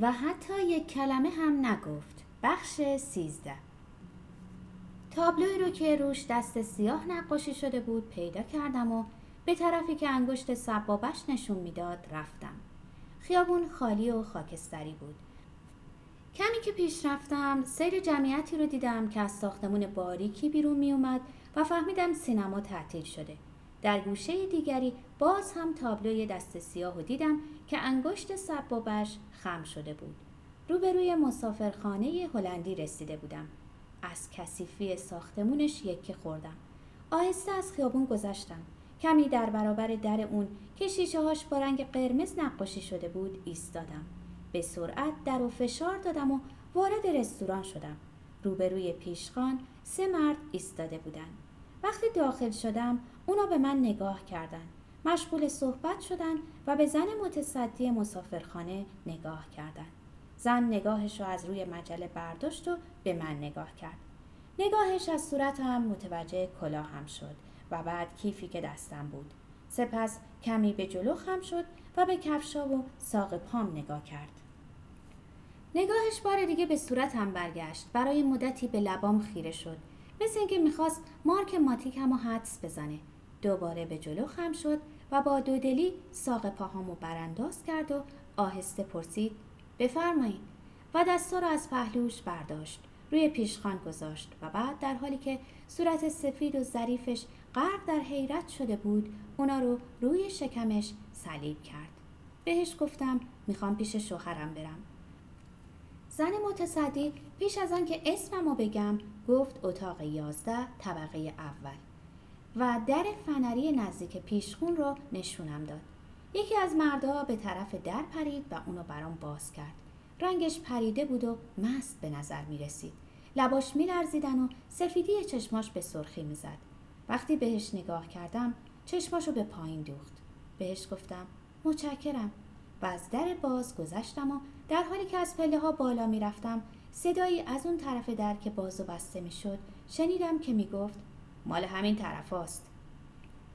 و حتی یک کلمه هم نگفت. بخش سیزده. تابلوی رو که روش دست سیاه نقاشی شده بود پیدا کردم و به طرفی که انگشت سبابش نشون می‌داد رفتم. خیابون خالی و خاکستری بود. کمی که پیش رفتم سیر جمعیتی رو دیدم که از ساختمون باریکی بیرون می اومد و فهمیدم سینما تعطیل شده. در گوشه دیگری باز هم تابلوی دست سیاه و دیدم که انگشت سبابش خم شده بود. روبروی مسافرخانه هلندی رسیده بودم. از کثیفی ساختمونش یکی خوردم. آهسته از خیابون گذشتم. کمی در برابر در اون که شیشه هاش با رنگ قرمز نقاشی شده بود ایستادم. به سرعت در و فشار دادم و وارد رستوران شدم. روبروی پیشخان سه مرد ایستاده بودند. وقتی داخل شدم اونا به من نگاه کردند مشغول صحبت شدن و به زن متصدی مسافرخانه نگاه کردند زن نگاهش رو از روی مجله برداشت و به من نگاه کرد. نگاهش از صورتم متوجه کلاهم شد و بعد کیفی که دستم بود. سپس کمی به جلو خم شد و به کفشا و ساق پام نگاه کرد. نگاهش بار دیگه به صورتم برگشت. برای مدتی به لبام خیره شد. مثل اینکه می‌خواست مارک ماتیک همو حدس بزنه. دوباره به جلو خم شد و با دودلی ساق پاهامو برانداز کرد و آهسته پرسید بفرمایید. و دستا را از پهلوش برداشت. روی پیشخان گذاشت و بعد در حالی که صورت سفید و ظریفش غرق در حیرت شده بود اونا رو روی شکمش صلیب کرد. بهش گفتم می‌خوام پیش شوهرم برم. زن متصدی پیش از آن که اسممو بگم گفت اتاق یازده طبقه اول. و در فنری نزدیک پیشخون رو نشونم داد. یکی از مردها به طرف در پرید و اونو برام باز کرد. رنگش پریده بود و مست به نظر می رسید. لباش می لرزیدن و سفیدی چشماش به سرخی می زد. وقتی بهش نگاه کردم چشماشو به پایین دوخت. بهش گفتم متشکرم. و از در باز گذشتم و در حالی که از پله ها بالا می رفتم صدایی از اون طرف در که باز و بسته می شد شنیدم که می گفت مال همین طرف هاست.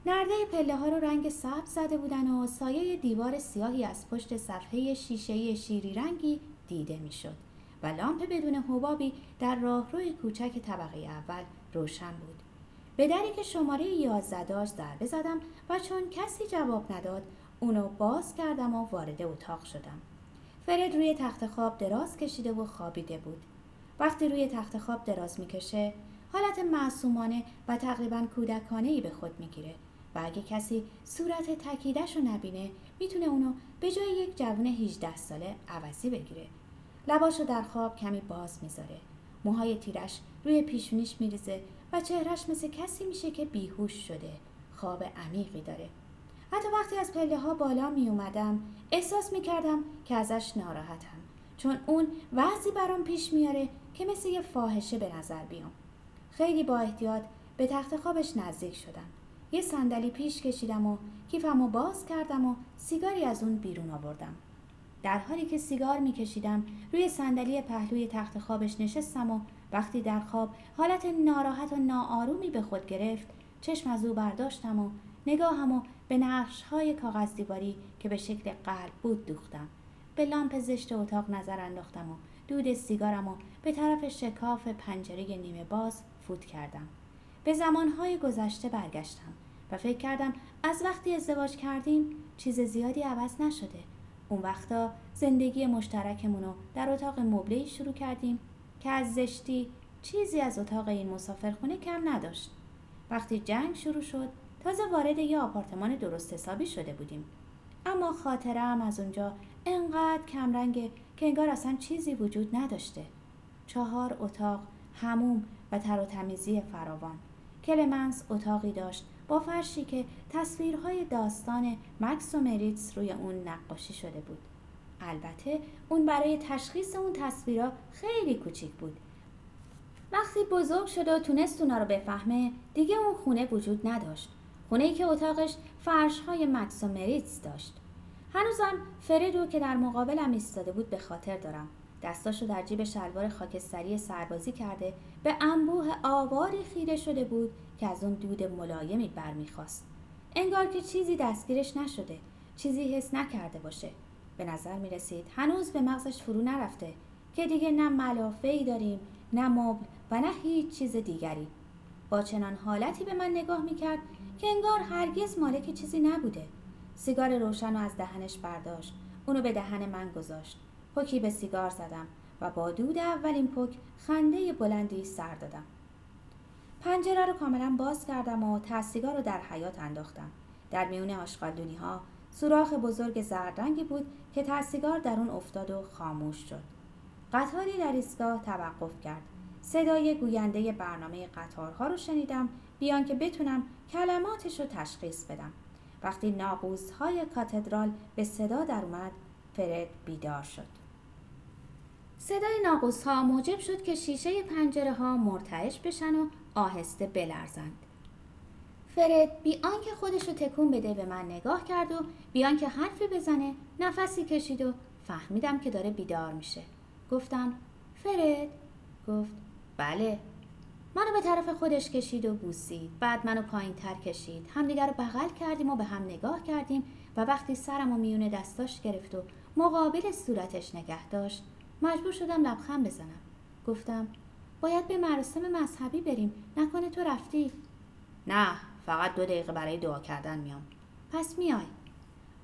نرده پله ها رو رنگ سبز زده بودن و سایه دیوار سیاهی از پشت صفحه شیشه شیری رنگی دیده می شد و لامپ بدون حبابی در راهروی کوچک طبقه اول روشن بود. به دری که شماره یازده داشت ضربه زدم و چون کسی جواب نداد اونو باز کردم و وارد اتاق شدم. فرد روی تخت خواب دراز کشیده و خوابیده بود. وقتی روی تخت خواب دراز می‌کشه حالت معصومانه و تقریبا کودکانه ای به خود می‌گیره و اگه کسی صورت تکیدش رو نبینه می‌تونه اونو به جای یک جوون 18 ساله عوضی بگیره. لباشو در خواب کمی باز می‌ذاره. موهای تیرش روی پیشونیش میریزه و چهرش مثل کسی میشه که بیهوش شده خواب عمیقی داره. حتی وقتی از پله ها بالا می اومدم احساس می کردم که ازش ناراحتم چون اون وضعی برام پیش میاره که مثل یه فاحشه به نظر بیام. خیلی با احتیاط به تخت خوابش نزدیک شدم. یه صندلی پیش کشیدم و کیفم و باز کردم و سیگاری از اون بیرون آوردم. در حالی که سیگار میکشیدم روی صندلی پهلوی تخت خوابش نشستم و وقتی در خواب حالت ناراحت و ناآرومی به خود گرفت چشم از او برداشتم و نگاهم و به نقش های کاغذ دیواری که به شکل قلب بود دوختم. به لامپ زشت اتاق نظر انداختم و دود سیگارم و به طرف شکاف پنجره نیمه باز فوت کردم. به زمانهای گذشته برگشتم و فکر کردم از وقتی ازدواج کردیم چیز زیادی عوض نشده. اون وقتا زندگی مشترکمون رو در اتاق مبله شروع کردیم که از زشتی چیزی از اتاق این مسافرخونه کم نداشت. وقتی جنگ شروع شد تازه وارد یه آپارتمان درست حسابی شده بودیم. اما خاطرم از اونجا انقدر کمرنگه که انگار اصلا چیزی وجود نداشته. چهار اتاق هموم و تر و تمیزی فراوان. کلمنس اتاقی داشت با فرشی که تصویرهای داستان مکس و مریتس روی اون نقاشی شده بود. البته اون برای تشخیص اون تصویرها خیلی کوچیک بود. وقتی بزرگ شده و تونست اونا رو بفهمه دیگه اون خونه وجود نداشت. خونه ای که اتاقش فرش های مکس و مریتس داشت. هنوزم فردو که در مقابلم ایستاده بود به خاطر دارم. دستاشو در جیب شلوار خاکستری سربازی کرده به انبوه آواری خیره شده بود که از اون دود ملایمی برمیخواست. انگار که چیزی دستگیرش نشده چیزی حس نکرده باشه. به نظر می رسید هنوز به مغزش فرو نرفته که دیگه نه ملافه داریم نه مبل و نه هیچ چیز دیگری. با چنان حالتی به من نگاه می کرد که انگار هرگز مالک چیزی نبوده. سیگار روشن رو از دهنش برداشت. اونو به دهن من گذاشت. پوکی به سیگار زدم و با دود اولین پک خنده بلندی سر دادم. پنجره رو کاملا باز کردم و سیگار رو در حیات انداختم. در میون آشغالدونی ها سوراخ بزرگ زردرنگی بود که سیگار در اون افتاد و خاموش شد. قطاری در ایستگاه توقف کرد. صدای گوینده برنامه قطارها رو شنیدم بیان که بتونم کلماتش رو تشخیص بدم. وقتی ناقوس های کاتدرال به صدا در اومد فرد بیدار شد. صدای ناقوس ها موجب شد که شیشه پنجره ها مرتعش بشن و آهسته بلرزند. فرد بی آنکه خودش رو تکون بده به من نگاه کرد و بی آنکه حرفی بزنه نفسی کشید و فهمیدم که داره بیدار میشه. گفتم فرد؟ گفت بله. منو به طرف خودش کشید و بوسید. بعد منو پایین تر کشید. همدیگر رو بغل کردیم و به هم نگاه کردیم و وقتی سرم و میونه دستاش گرفت و مقابل صورتش نگه داشت مجبور شدم لبخند بزنم. گفتم باید به مراسم مذهبی بریم. نکنه تو رفتی؟ نه فقط دو دقیقه برای دعا کردن میام. پس میای.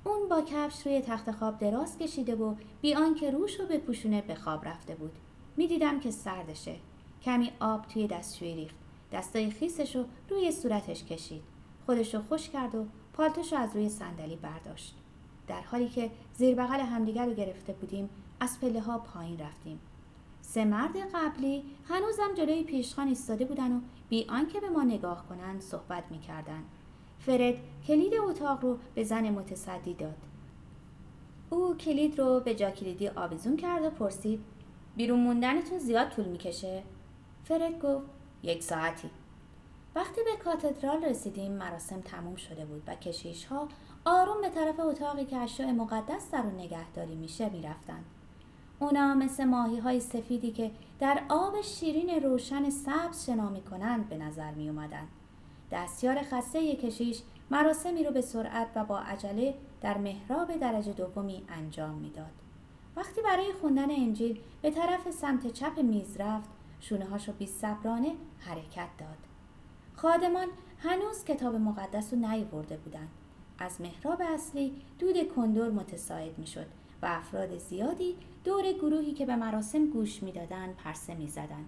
اون با کفش روی تخت خواب دراز کشیده و بی آنکه روش رو بپوشونه به خواب رفته بود. می‌دیدم که سردشه. کمی آب توی دستشویی ریخت. دستای خیسش رو روی صورتش کشید. خودش رو خوش کرد و پالتوش رو از روی صندلی برداشت. در حالی که زیر بغل همدیگر رو گرفته بودیم از پله ها پایین رفتیم. سه مرد قبلی هنوزم جلوی پیشخان ایستاده بودن و بی آنکه به ما نگاه کنند صحبت می‌کردند فرد کلید اتاق رو به زن متصدی داد. او کلید رو به جا کلیدی آویزون کرد و پرسید بیرون موندنتون زیاد طول می‌کشه؟ فرد گفت یک ساعتی. وقتی به کاتدرال رسیدیم مراسم تموم شده بود و کشیش ها آروم به طرف اتاقی که اشیاء مقدس در اون نگهداری میشه می‌رفتند اونا مثل ماهی های سفیدی که در آب شیرین روشن سبز شنا می‌کنند به نظر می اومدن. دستیار خسته کشیش مراسمی رو به سرعت و با عجله در محراب درجه دومی انجام می‌داد. وقتی برای خوندن انجیل به طرف سمت چپ میز رفت شونه هاشو بی صبرانه حرکت داد. خادمان هنوز کتاب مقدس رو نیورده بودند. از محراب اصلی دود کندور متساعد می‌شد و افراد زیادی دور گروهی که به مراسم گوش می‌دادند پرسه می‌زدند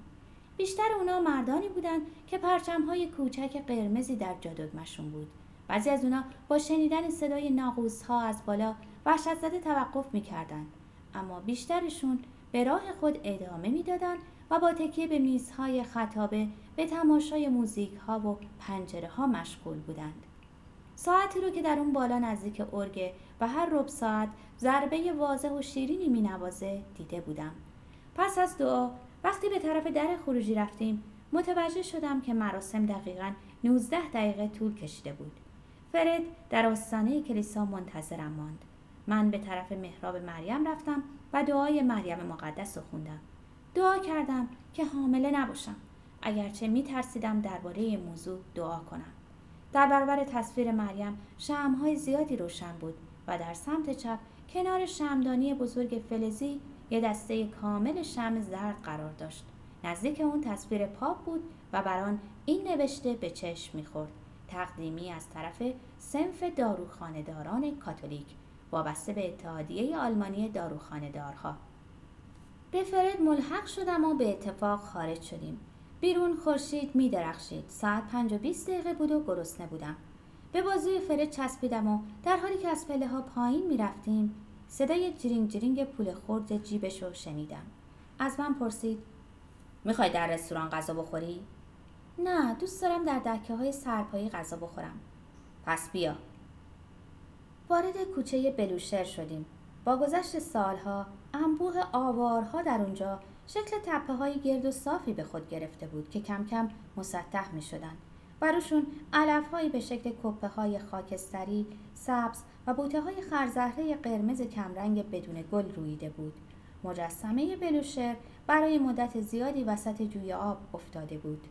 بیشتر اونا مردانی بودند که پرچمهای کوچک قرمزی در جادوگمشون بود. بعضی از اونا با شنیدن صدای ناقوس ها از بالا وحشت زده توقف می‌کردند اما بیشترشون به راه خود ادامه می‌دادند و با تکیه به میزهای خطابه به تماشای موزیک ها و پنجره ها مشغول بودند. ساعتی رو که در اون بالا نزدیک ارگه و هر رب ساعت ضربه واضح و شیرینی می نوازه دیده بودم. پس از دعا وقتی به طرف در خروجی رفتیم متوجه شدم که مراسم دقیقا 19 دقیقه طول کشیده بود. فرد در آستانه کلیسا منتظرم ماند. من به طرف محراب مریم رفتم و دعای مریم مقدس رو خوندم. دعا کردم که حامله نباشم. اگرچه می ترسیدم درباره موضوع دعا کنم. در برابر تصویر مریم شمهای زیادی روشن بود و در سمت چپ کنار شمدانی بزرگ فلزی یه دسته کامل شم زرد قرار داشت. نزدیک اون تصویر پاپ بود و بر این نوشته به چشم می‌خورد. تقدیمی از طرف سنف داروخانهداران کاتولیک وابسته به اتحادیه آلمانی داروخانهدارها. به فرد ملحق شدم و به اتفاق خارج شدیم. بیرون خورشید می درخشید. ساعت پنج و بیست دقیقه بود و گرسنه بودم. به بازوی فرد چسبیدم و در حالی که از پله ها پایین می رفتیم صدای جرینگ جرینگ پول خورد جیبش رو شنیدم. از من پرسید می‌خوای در رستوران غذا بخوری؟ نه دوست دارم در دکه های سرپایی غذا بخورم. پس بیا. وارد کوچه بلوشر شدیم. با گذشت سالها انبوه آوارها در اونجا شکل تپه های گرد و صافی به خود گرفته بود که کم کم مسطح می شدن. براشون علف هایی به شکل کپه های خاکستری، سبز و بوته های خرزهره قرمز کمرنگ بدون گل رویده بود. مجسمه بلوشر برای مدت زیادی وسط جوی آب افتاده بود.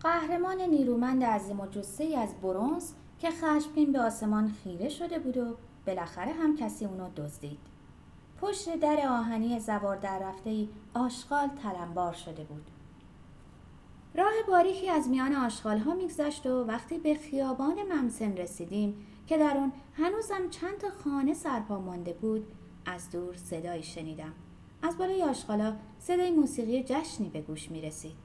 قهرمان نیرومند عظیم و جسه از برونز که خشمگین به آسمان خیره شده بود و بالاخره هم کسی اونو دزدید پشت در آهنی زوار در رفته آشغال تلمبار شده بود راه باریکی از میان آشغال ها میگذشت و وقتی به خیابان ممسن رسیدیم که در آن هنوزم چند تا خانه سرپا مانده بود از دور صدایی شنیدم از بالای آشغالا صدای موسیقی جشنی به گوش می رسید.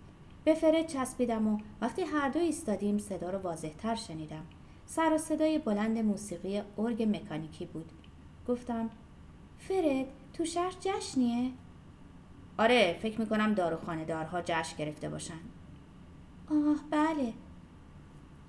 به فرد چسبیدم و وقتی هر دو ایستادیم صدا رو واضحتر شنیدم. سر و صدای بلند موسیقی ارگ مکانیکی بود. گفتم فرد تو شهر جشنیه؟ آره فکر می‌کنم داروخانه دارها جشن گرفته باشن. آه بله.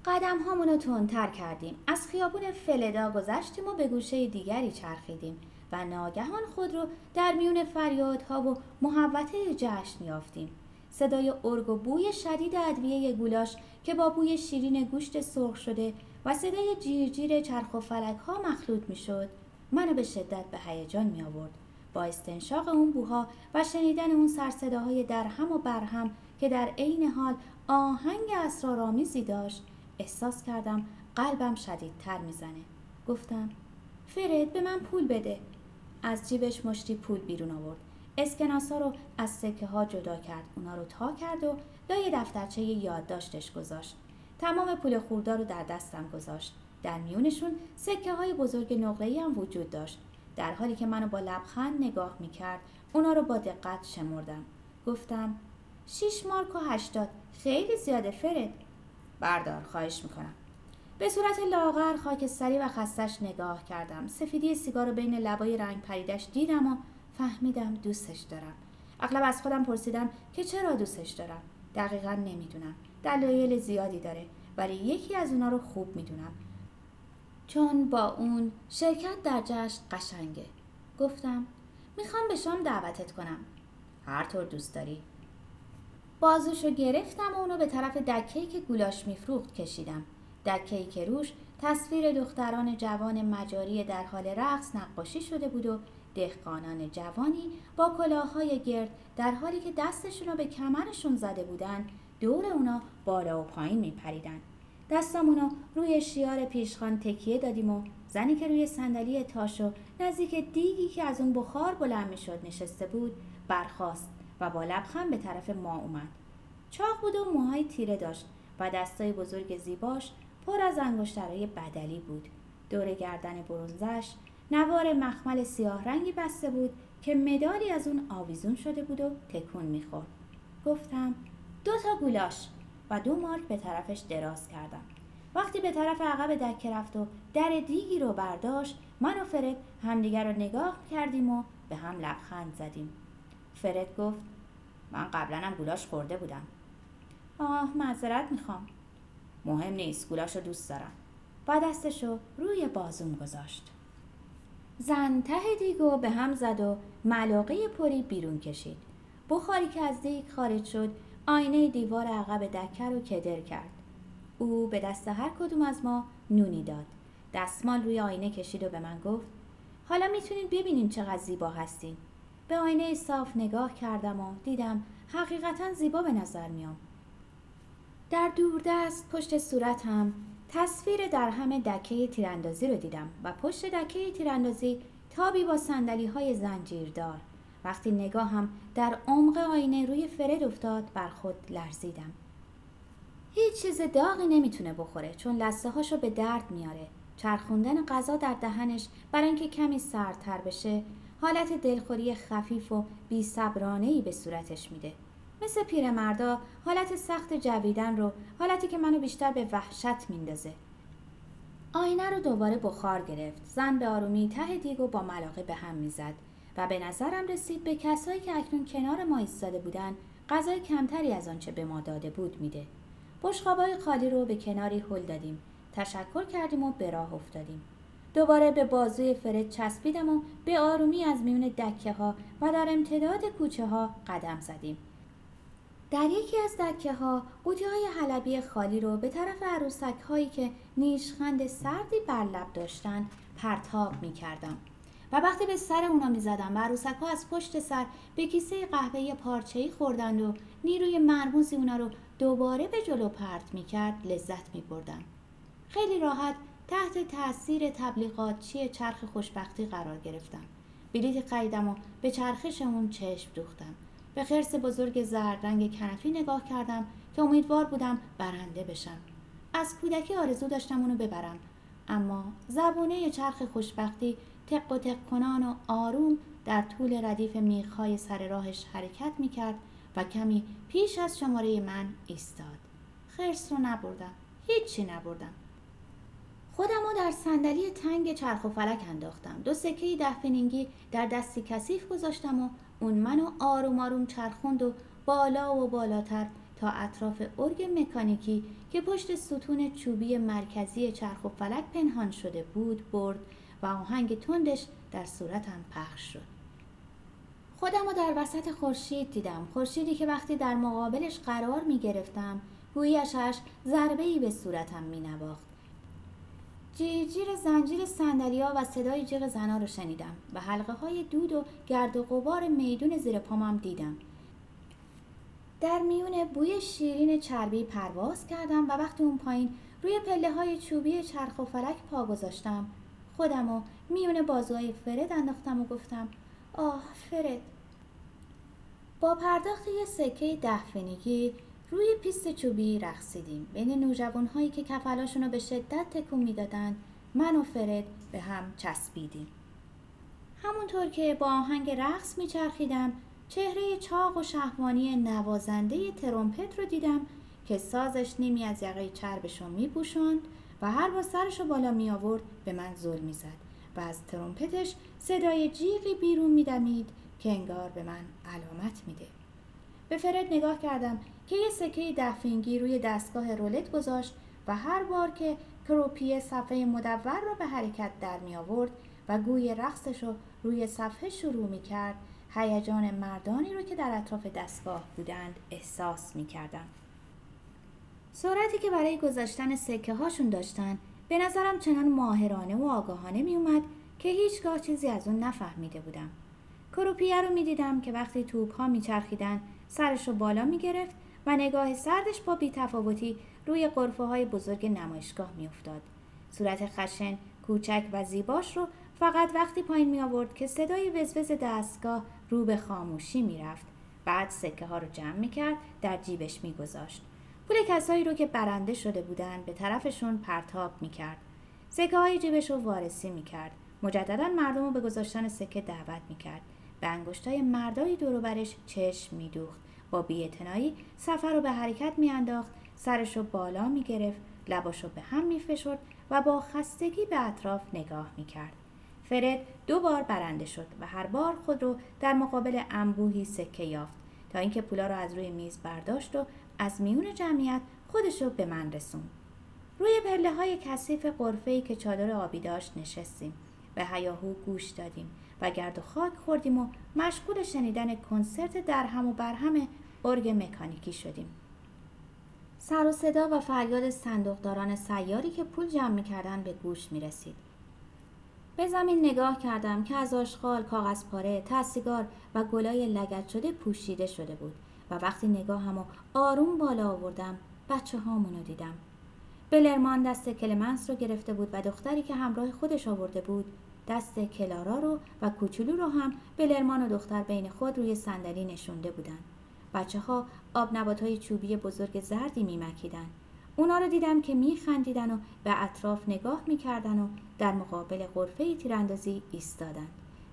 قدم هامونو تندتر کردیم. از خیابون فلدا گذشتیم و به گوشه دیگری چرخیدیم و ناگهان خود رو در میون فریادها و محوطه جشن یافتیم. صدای ارگ و بوی شدید ادویه گولاش که با بوی شیرین گوشت سرخ شده و صدای جیرجیر چرخ و فلک ها مخلوط می شد منو به شدت به هیجان می آورد با استنشاق اون بوها و شنیدن اون سرصداهای درهم و برهم که در عین حال آهنگ اسرارآمیزی داشت. احساس کردم قلبم شدیدتر می‌زنه. گفتم فرد به من پول بده. از جیبش مشتی پول بیرون آورد. اسکناسا رو از سکه ها جدا کرد. اونا رو تا کرد و لای دفترچه یادداشتش گذاشت. تمام پول خوردار رو در دستم گذاشت. در میونشون سکه های بزرگ نقره هم وجود داشت. در حالی که منو با لبخند نگاه می‌کرد اونا رو با دقت شمردم. گفتم شیش مارک و هشتاد. خیلی زیاده فرد. بردار خواهش می‌کنم. به صورت لاغر خاکستری و خستش نگاه کردم. سفیدی سیگار رو بین لبای رنگ پریدش دیدم و فهمیدم دوستش دارم. اغلب از خودم پرسیدم که چرا دوستش دارم؟ دقیقا نمی‌دونم. دلایل زیادی داره ولی یکی از اونا رو خوب می‌دونم. چون با اون شرکت در جشن قشنگه. گفتم می‌خوام به شام دعوتت کنم. هر طور دوست داری. بازوشو گرفتم و اونو به طرف دکهی که گولاش میفروخت کشیدم. دکهی که روش تصویر دختران جوان مجاری در حال رقص نقاشی شده بود و دهقانان جوانی با کلاههای گرد در حالی که دستشون رو به کمرشون زده بودن دور اونا بالا و پایین میپریدن. دستامونو روی شیار پیشخان تکیه دادیم و زنی که روی صندلی تاش و نزدیک دیگی که از اون بخار بلند می‌شد نشسته بود برخاست. و با لبخند به طرف ما اومد. چاق بود و موهای تیره داشت و دستای بزرگ زیباش پر از انگشترهای بدلی بود. دور گردن برونزش نوار مخمل سیاه رنگی بسته بود که مدالی از اون آویزون شده بود و تکون می‌خورد. گفتم دو تا گولاش و دو مارک به طرفش دراز کردم. وقتی به طرف عقب دکه رفت و در دیگی رو برداشت من و فرد همدیگر رو نگاه کردیم و به هم لبخند زدیم. فرد گفت من قبلا هم گولاش خورده بودم. آه معذرت می‌خوام. مهم نیست گولاش رو دوست دارم. با دستشو روی بازوم گذاشت. زن ته دیگو به هم زد و ملاقه پری بیرون کشید. بخاری که از دیگ خارج شد آینه دیوار عقب دکه رو کدر کرد. او به دست هر کدوم از ما نونی داد. دستمال روی آینه کشید و به من گفت حالا می‌تونید ببینین چقدر زیبا هستین. به آینه صاف نگاه کردم و دیدم حقیقتا زیبا به نظر میام. در دوردست پشت صورتم تصویر در همه دکه تیراندازی رو دیدم و پشت دکه تیراندازی تابی با سندلی های زنجیردار. وقتی نگاهم در عمق آینه روی فرد افتاد بر خود لرزیدم. هیچ چیز داغی نمی‌تونه بخوره چون لسه هاشو به درد میاره چرخوندن غذا در دهنش برای اینکه کمی سردتر بشه حالت دلخوری خفیف و بی به صورتش میده. مثل پیرمردا حالت سخت جویدن رو حالتی که منو بیشتر به وحشت میندازه. آینه رو دوباره بخار گرفت. زن به آرومی ته دیگو با ملاقه به هم می‌زد و به نظرم رسید به کسایی که اکنون کنار ما ایستاده بودن غذای کمتری از آنچه به ما داده بود میده. بشقابای خالی رو به کناری هل دادیم. تشکر کردیم و به راه افتادیم. دوباره به بازوی فرد چسبیدم و به آرومی از میون دکه ها و در امتداد کوچه ها قدم زدیم در یکی از دکه ها قوطی های حلبی خالی رو به طرف عروسک هایی که نیشخند سردی بر لب داشتن پرتاب می کردم. و وقتی به سر اونا می زدم و عروسک ها از پشت سر به کیسه قهوه پارچه‌ای خوردند و نیروی مرموزی اونا رو دوباره به جلو پرت می کرد لذت می بردم. خیلی راحت تحت تاثیر تبلیغات چی چرخ خوشبختی قرار گرفتم. بلیط خریدم و به چرخش اون چشم دوختم. به خرس بزرگ زرد رنگ کنفی نگاه کردم که امیدوار بودم برنده بشم. از کودکی آرزو داشتم اونو ببرم. اما زبونه چرخ خوشبختی تق و تق کنان و آروم در طول ردیف میخهای سر راهش حرکت می‌کرد و کمی پیش از شماره من ایستاد. خرس رو نبردم. هیچی نبردم. خودم رو در صندلی تنگ چرخ و فلک انداختم. دو سکه ده فنینگی در دستی کثیف گذاشتم و اون منو آروم آروم چرخوند و بالا و بالاتر تا اطراف ارگ مکانیکی که پشت ستون چوبی مرکزی چرخ و فلک پنهان شده بود برد و آهنگ تندش در صورتم پخش شد. خودم رو در وسط خورشید دیدم. خورشیدی که وقتی در مقابلش قرار می گرفتم گویی ضربه ای به صورتم می نواخت جیرجیر زنجیر سندلیا و صدای جیغ زنا رو شنیدم و حلقه های دود و گرد و غبار میدون زیر پامم دیدم. در میون بوی شیرین چربی پرواز کردم و وقتی اون پایین روی پله های چوبی چرخ و فلک پا گذاشتم خودم و میون بازوهای فرد انداختم و گفتم آه فرد. با پرداخت یه سکه ده فنیگی روی پیست چوبی رقصیدیم. بین نوجوان هایی که کفلاشون رو به شدت تکون می‌دادند من و فرد به هم چسبیدیم. همونطور که با آهنگ رقص میچرخیدم چهره چاق و شهوانی نوازنده ترومپت رو دیدم که سازش نیمی از یقه چربش رو میپوشاند و هر با سرش رو بالا می آورد به من زل می‌زد و از ترومپتش صدای جیغی بیرون میدمید که انگار به من علامت میده. به فرد نگاه کردم که یه سکه دفینگی روی دستگاه رولت گذاشت و هر بار که کروپی صفحه مدور را به حرکت در می آورد و گوی رقصش رو روی صفحه شروع می کرد هیجان مردانی رو که در اطراف دستگاه بودند احساس می کردم. سرعتی که برای گذاشتن سکه هاشون داشتن به نظرم چنان ماهرانه و آگاهانه می اومد که هیچگاه چیزی از اون نفهمیده بودم. کروپیه رو می دیدم که وقتی توپ ها می چرخیدن سرش رو بالا می گرفت و نگاه سردش با بیتفاوتی روی قرفه های بزرگ نمایشگاه می افتاد. صورت خشن، کوچک و زیباش رو فقط وقتی پایین می آورد که صدای وزوز دستگاه رو به خاموشی می رفت. بعد سکه ها رو جمع می کرد در جیبش می گذاشت. پول کسایی رو که برنده شده بودن به طرفشون پرتاب می کرد. سکه های جیبش رو وارسی می کرد. مجددا مردم رو به گذاشتن سکه دعوت می کرد. به انگشتای مردای دوروبرش چشم می دوخت. با بیاعتنایی سفر رو به حرکت میانداخت سرش رو بالا می‌گرفت لباش رو به هم میفشرد و با خستگی به اطراف نگاه می‌کرد. فرد دو بار برنده شد و هر بار خود رو در مقابل انبوهی سکه یافت تا اینکه پولا رو از روی میز برداشت و از میون جمعیت خودش رو به من رسوند. روی پله های کثیف قرفه که چادر آبی داشت نشستیم. به هیاهو گوش دادیم. و گرد و خاک خوردیم و مشغول شنیدن کنسرت در هم و برهم ارگ مکانیکی شدیم سر و صدا و فریاد صندوقداران سیاری که پول جمع می‌کردن به گوش می رسید. به زمین نگاه کردم که از آشغال، کاغذ پاره، تسیگار و گلای لگت شده پوشیده شده بود و وقتی نگاهم و آروم بالا آوردم بچه هامونو دیدم. بلرمان دست کلمنس رو گرفته بود و دختری که همراه خودش آورده بود دست کلارا رو و کوچولو رو هم بلرمان و دختر بین خود روی صندلی نشونده بودند. بچه ها آب نبات های چوبی بزرگ زردی میمکیدن. اونا رو دیدم که میخندیدن و به اطراف نگاه می‌کردن و در مقابل غرفه تیراندازی ایستادن.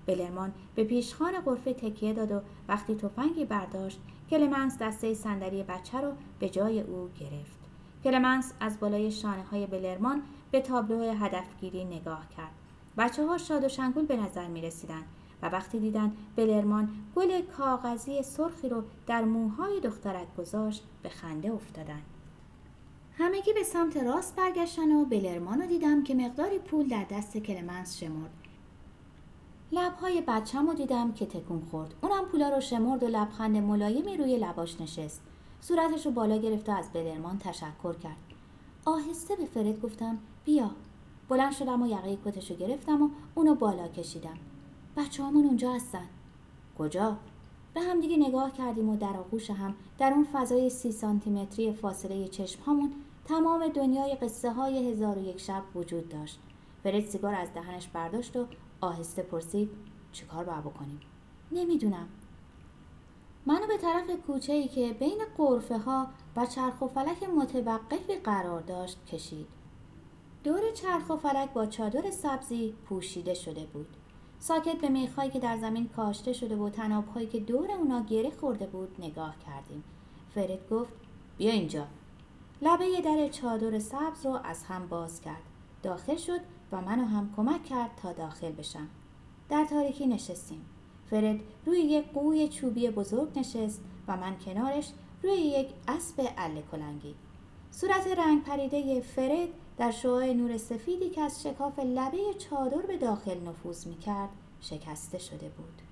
بلرمان به پیشخان غرفه تکیه داد و وقتی تفنگی برداشت کلمنس دسته صندلی بچه رو به جای او گرفت. کلمنس از بالای شانه های بلرمان به تابلوهای هدفگیری نگاه کرد. بچه ها شاد و شنگول به نظر می رسیدن و وقتی دیدن بلرمان گل کاغذی سرخی رو در موهای دخترک گذاشت به خنده افتادن. همگی به سمت راست برگشتن و بلرمان رو دیدم که مقداری پول در دست کلمنس شمرد. لبهای بچم رو دیدم که تکون خورد. اونم پولا رو شمرد و لبخند ملایمی روی لباش نشست. صورتش رو بالا گرفت و از بلرمان تشکر کرد. آهسته به فرد گفتم بیا بلند شدم و یقه کتش رو گرفتم و اونو بالا کشیدم. بچه همون اونجا هستن. کجا؟ به هم دیگه نگاه کردیم و در آغوش هم در اون فضای سی سانتیمتری فاصله چشم همون تمام دنیای قصه های هزار و یک شب وجود داشت. فرد سیگار از دهنش برداشت و آهسته پرسید چیکار باید بکنیم؟ نمی‌دونم. منو به طرف کوچه ای که بین قرفه ها و چرخ و فلک متوقفی قرار داشت کشید. دور چرخ و فلک با چادر سبزی پوشیده شده بود. ساکت به میخهایی که در زمین کاشته شده و تنابهایی که دور اونا گره خورده بود نگاه کردیم. فرد گفت بیا اینجا. لبه در چادر سبز رو از هم باز کرد. داخل شد و منو هم کمک کرد تا داخل بشم. در تاریکی نشستیم. فرد روی یک قوی چوبی بزرگ نشست و من کنارش روی یک اسب اله کلنگی. صورت رنگ پریده فرد در شعاع نور سفیدی که از شکاف لبه چادر به داخل نفوذ می کرد شکسته شده بود.